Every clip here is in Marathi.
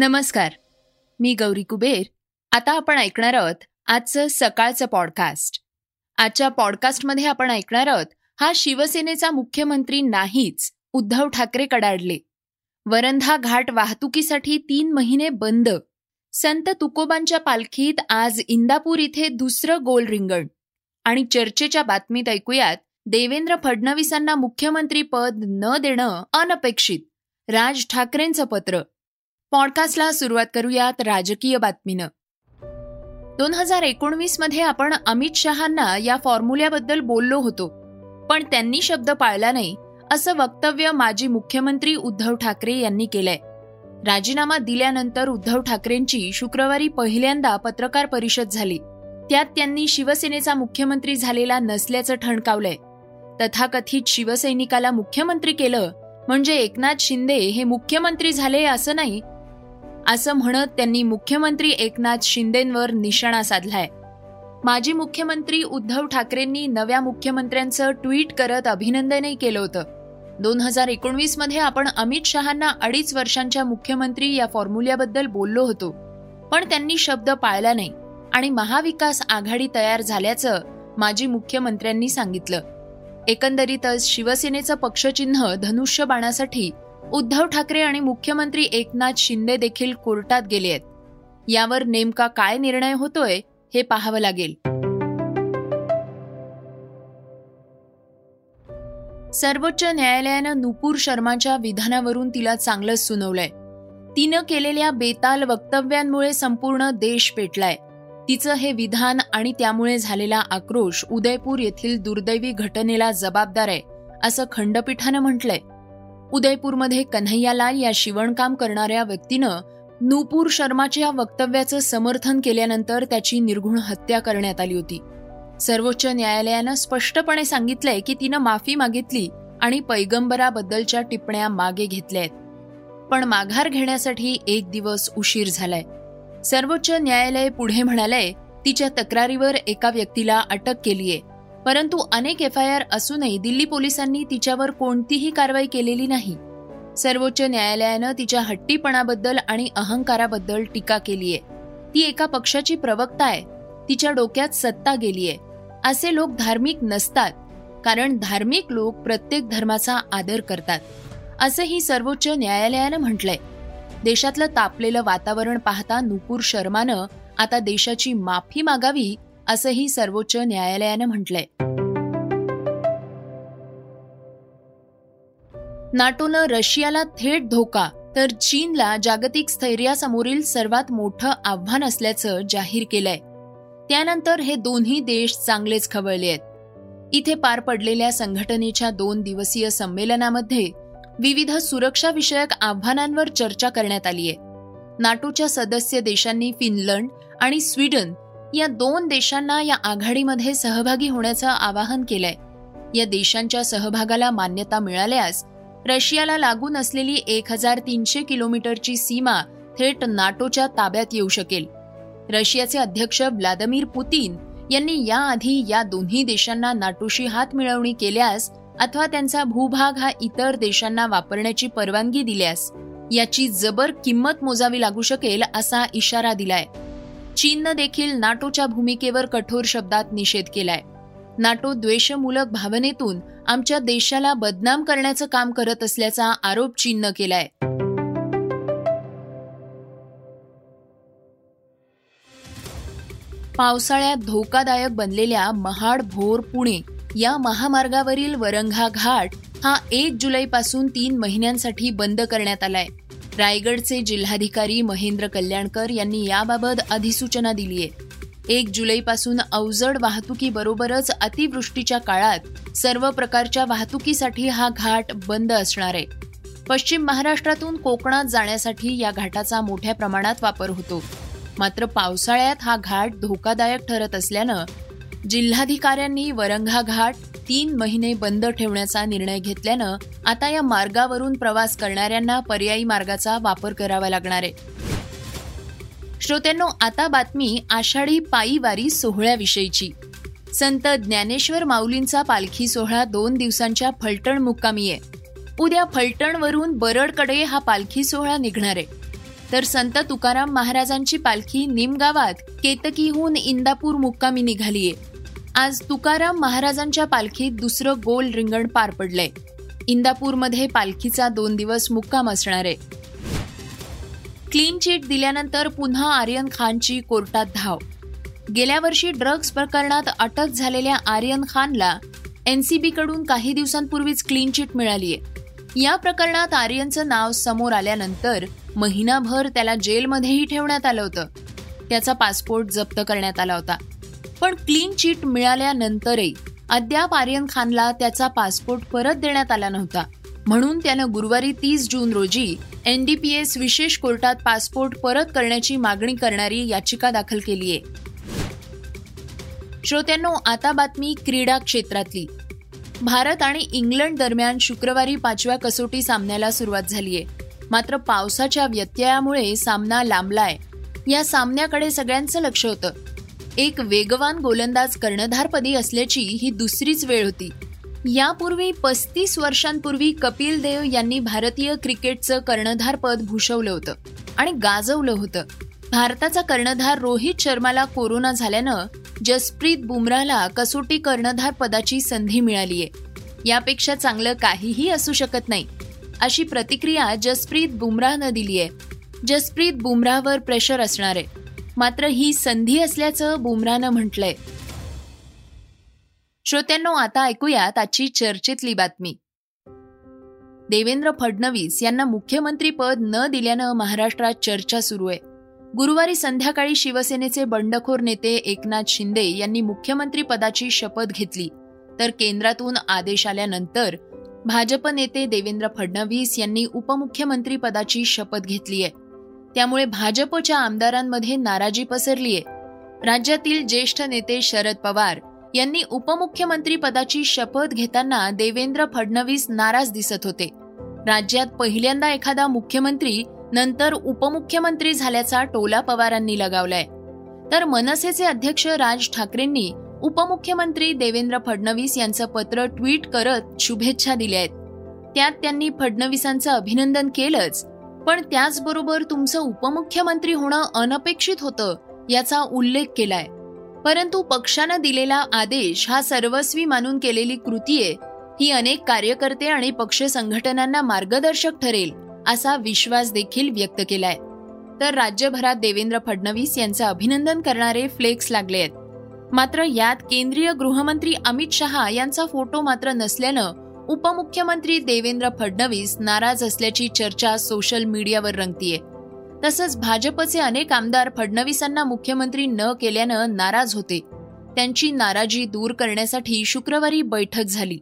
नमस्कार. मी गौरी कुबेर. आता आपण ऐकणार आहोत आजचं सकाळचं पॉडकास्ट आजच्या पॉडकास्टमध्ये आपण ऐकणार आहोत हा शिवसेनेचा मुख्यमंत्री नाहीच उद्धव ठाकरे कडाडले. वरंधा घाट वाहतुकीसाठी तीन महिने बंद. संत तुकोबांच्या पालखीत आज इंदापूर इथे दुसरं गोल रिंगण. आणि चर्चेच्या बातमीत ऐकूयात देवेंद्र फडणवीसांना मुख्यमंत्री पद न देणं अनपेक्षित. राज ठाकरेंचं पत्र. पॉडकास्टला सुरुवात करूयात राजकीय बातमीनं. दोन हजार एकोणवीसमध्ये आपण अमित शहांना या फॉर्म्युल्याबद्दल बोललो होतो पण त्यांनी शब्द पाळला नाही असं वक्तव्य माजी मुख्यमंत्री उद्धव ठाकरे यांनी केलंय. राजीनामा दिल्यानंतर उद्धव ठाकरेंची शुक्रवारी पहिल्यांदा पत्रकार परिषद झाली. त्यात त्यांनी शिवसेनेचा मुख्यमंत्री झालेला नसल्याचं ठणकावलंय. तथाकथित शिवसैनिकाला मुख्यमंत्री केलं म्हणजे एकनाथ शिंदे हे मुख्यमंत्री झाले असं नाही असं म्हणत त्यांनी मुख्यमंत्री एकनाथ शिंदेंवर निशाणा साधलाय. माजी मुख्यमंत्री उद्धव ठाकरेंनी नव्या मुख्यमंत्र्यांचं ट्विट करत अभिनंदनही केलं होतं. दोन हजार एकोणवीसमध्ये आपण अमित शहांना अडीच वर्षांच्या मुख्यमंत्री या फॉर्म्युल्याबद्दल बोललो होतो. पण त्यांनी शब्द पाळला नाही आणि महाविकास आघाडी तयार झाल्याचं माजी मुख्यमंत्र्यांनी सांगितलं. एकंदरीतच शिवसेनेचं पक्षचिन्ह धनुष्य बाणासाठी उद्धव ठाकरे आणि मुख्यमंत्री एकनाथ शिंदे देखील कोर्टात गेले आहेत. यावर नेमका काय निर्णय होतोय हे पाहावं लागेल. सर्वोच्च न्यायालयानं नुपूर शर्माच्या विधानावरून तिला चांगलंच सुनावलंय. तिनं केलेल्या बेताल वक्तव्यांमुळे संपूर्ण देश पेटलाय. तिचं हे विधान आणि त्यामुळे झालेला आक्रोश उदयपूर येथील दुर्दैवी घटनेला जबाबदार आहे असं खंडपीठानं म्हटलंय. उदयपूरमध्ये कन्हैयालाल या शिवणकाम करणाऱ्या व्यक्तीनं नूपूर शर्माच्या वक्तव्याचं समर्थन केल्यानंतर त्याची निर्घुण हत्या करण्यात आली होती. सर्वोच्च न्यायालयानं स्पष्टपणे सांगितलंय की तिनं माफी मागितली आणि पैगंबराबद्दलच्या टिप्पण्या मागे घेतल्या आहेत पण माघार घेण्यासाठी एक दिवस उशीर झालाय. सर्वोच्च न्यायालय पुढे म्हणालंय तिच्या तक्रारीवर एका व्यक्तीला अटक केलीये. परंतु अनेक एफ आय आर असूनही दिल्ली पोलिसांनी तिच्यावर कोणतीही कारवाई केलेली नाही. सर्वोच्च न्यायालयानं तिच्या हट्टीपणाबद्दल आणि अहंकाराबद्दल टीका केलीय. ती एका पक्षाची प्रवक्ता आहे. तिच्या डोक्यात सत्ता गेलीय. असे लोक धार्मिक नसतात कारण धार्मिक लोक प्रत्येक धर्माचा आदर करतात असंही सर्वोच्च न्यायालयानं म्हटलंय. देशातलं तापलेलं वातावरण पाहता नुपूर शर्मानं आता देशाची माफी मागावी असंही सर्वोच्च न्यायालयानं म्हटलंय. नाटोनं रशियाला थेट धोका तर चीनला जागतिक स्थैर्यासमोरील सर्वात मोठं आव्हान असल्याचं जाहीर केलंय. त्यानंतर हे दोन्ही देश चांगलेच खवळले आहेत. इथे पार पडलेल्या संघटनेच्या दोन दिवसीय संमेलनामध्ये विविध सुरक्षाविषयक आव्हानांवर चर्चा करण्यात आली आहे नाटोच्या सदस्य देशांनी फिनलंड आणि स्वीडन या दोन देशांना या आघाडीमध्ये सहभागी होण्याचं आवाहन केलंय. या देशांच्या सहभागाला मान्यता मिळाल्यास रशियाला लागून असलेली एक हजार तीनशे किलोमीटरची सीमा थेट नाटोच्या ताब्यात येऊ शकेल. रशियाचे अध्यक्ष व्लादिमीर पुतीन यांनी याआधी या दोन्ही देशांना नाटोशी हात मिळवणी केल्यास अथवा त्यांचा भूभाग हा इतर देशांना वापरण्याची परवानगी दिल्यास याची जबर किंमत मोजावी लागू शकेल असा इशारा दिलाय. चीननं देखील नाटोच्या भूमिकेवर कठोर शब्दात निषेध केलाय. नाटो द्वेषमूलक भावनेतून आमच्या देशाला बदनाम करण्याचं काम करत असल्याचा आरोप चीननं केलाय. पावसाळ्यात धोकादायक बनलेल्या महाड भोर पुणे या महामार्गावरील वरंगा घाट हा एक जुलैपासून तीन महिन्यांसाठी बंद करण्यात आलाय. रायगडचे जिल्हाधिकारी महेंद्र कल्याणकर यांनी याबाबत अधिसूचना दिली आहे. एक जुलैपासून अवजड वाहतुकीबरोबरच अतिवृष्टीच्या काळात सर्व प्रकारच्या वाहतुकीसाठी हा घाट बंद असणार आहे. पश्चिम महाराष्ट्रातून कोकणात जाण्यासाठी या घाटाचा मोठ्या प्रमाणात वापर होतो. मात्र पावसाळ्यात हा घाट धोकादायक ठरत असल्यानं जिल्हाधिकाऱ्यांनी वरंगा घाट तीन महिने बंद ठेवण्याचा निर्णय घेतल्यानं आता या मार्गावरून प्रवास करणाऱ्यांना पर्यायी मार्गाचा वापर करावा लागणार आहे. श्रोत्यांनो आता बातमी आषाढी पायीवारी सोहळ्याविषयीची. संत ज्ञानेश्वर माऊलींचा पालखी सोहळा दोन दिवसांच्या फलटण मुक्कामी आहे. उद्या फलटणवरून बरडकडे हा पालखी सोहळा निघणार आहे. तर संत तुकाराम महाराजांची पालखी निमगावात केतकीहून इंदापूर मुक्कामी निघालीये. आज तुकाराम महाराजांच्या पालखीत दुसरं गोल रिंगण पार पडलंय. इंदापूरमध्ये पालखीचा दोन दिवस मुक्काम असणार आहे. क्लीन चिट दिल्यानंतर पुन्हा आर्यन खानची कोर्टात धाव. गेल्या वर्षी ड्रग्ज प्रकरणात अटक झालेल्या आर्यन खानला एनसीबीकडून काही दिवसांपूर्वीच क्लीन चिट मिळालीय. या प्रकरणात आर्यनचं नाव समोर आल्यानंतर महिनाभर त्याला जेलमध्येही ठेवण्यात आलं होतं. त्याचा पासपोर्ट जप्त करण्यात आला होता. पण क्लीन चिट मिळाल्यानंतरही अद्याप आर्यन खानला त्याचा पासपोर्ट परत देण्यात आला नव्हता. म्हणून त्यानं गुरुवारी तीस जून रोजी एनडीपीएस विशेष कोर्टात पासपोर्ट परत करण्याची मागणी करणारी याचिका दाखल केली आहे. श्रोत्यांनो आता बातमी क्रीडा क्षेत्रातली. भारत आणि इंग्लंड दरम्यान शुक्रवारी पाचव्या कसोटी सामन्याला सुरुवात झालीय मात्र पावसाच्या व्यत्ययामुळे सामना लांबलाय. या सामन्याकडे सगळ्यांचं लक्ष होतं. एक वेगवान गोलंदाज कर्णधारपदी असल्याची ही दुसरीच वेळ होती. यापूर्वी पस्तीस वर्षांपूर्वी कपिल देव यांनी भारतीय क्रिकेटचं कर्णधारपद भूषवलं होतं आणि गाजवलं होतं. भारताचा कर्णधार रोहित शर्माला कोरोना झाल्यानं जसप्रीत बुमराहला कसोटी कर्णधार पदाची संधी मिळालीय. यापेक्षा चांगलं काहीही असू शकत नाही अशी प्रतिक्रिया जसप्रीत बुमराहनं दिली आहे जसप्रीत बुमराहवर प्रेशर असणार. आहे मात्र ही संधी असल्याचं बुमरानं म्हटलंय. श्रोत्यांनो आता ऐकूयात आजची चर्चेतली बातमी. देवेंद्र फडणवीस यांना मुख्यमंत्री पद न दिल्यानं महाराष्ट्रात चर्चा सुरू आहे. गुरुवारी संध्याकाळी शिवसेनेचे बंडखोर नेते एकनाथ शिंदे यांनी मुख्यमंत्री पदाची शपथ घेतली. तर केंद्रातून आदेश आल्यानंतर भाजप नेते देवेंद्र फडणवीस यांनी उपमुख्यमंत्री पदाची शपथ घेतली आहे त्यामुळे भाजपच्या आमदारांमध्ये नाराजी पसरलीय. राज्यातील ज्येष्ठ नेते शरद पवार यांनी उपमुख्यमंत्री पदाची शपथ घेताना देवेंद्र फडणवीस नाराज दिसत होते. राज्यात पहिल्यांदा एखादा मुख्यमंत्री नंतर उपमुख्यमंत्री झाल्याचा टोला पवारांनी लगावलाय. तर मनसेचे अध्यक्ष राज ठाकरेंनी उपमुख्यमंत्री देवेंद्र फडणवीस यांचं पत्र ट्विट करत शुभेच्छा दिल्या आहेत त्यात त्यांनी फडणवीसांचं अभिनंदन केलंच. पण त्याचबरोबर तुमचं उपमुख्यमंत्री होणं अनपेक्षित होतं याचा उल्लेख केलाय. परंतु पक्षानं दिलेला आदेश हा सर्वस्वी मानून केलेली कृती आहे ही अनेक कार्यकर्ते आणि पक्ष संघटनांना मार्गदर्शक ठरेल असा विश्वास देखील व्यक्त केलाय. तर राज्यभरात देवेंद्र फडणवीस यांचं अभिनंदन करणारे फ्लेक्स लागले आहेत. मात्र यात केंद्रीय गृहमंत्री अमित शहा यांचा फोटो मात्र नसल्यानं उपमुख्यमंत्री देवेंद्र फडणवीस नाराज असल्याची चर्चा सोशल मीडियावर रंगतीये. तसंच भाजपचे अनेक आमदार फडणवीसांना मुख्यमंत्री न केल्यानं नाराज होते. त्यांची नाराजी दूर करण्यासाठी शुक्रवारी बैठक झाली.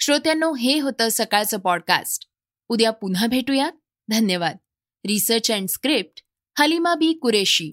श्रोत्यांनो हे होतं सकाळचं पॉडकास्ट. उद्या पुन्हा भेटूयात. धन्यवाद. Research and script Halima Bi Qureshi.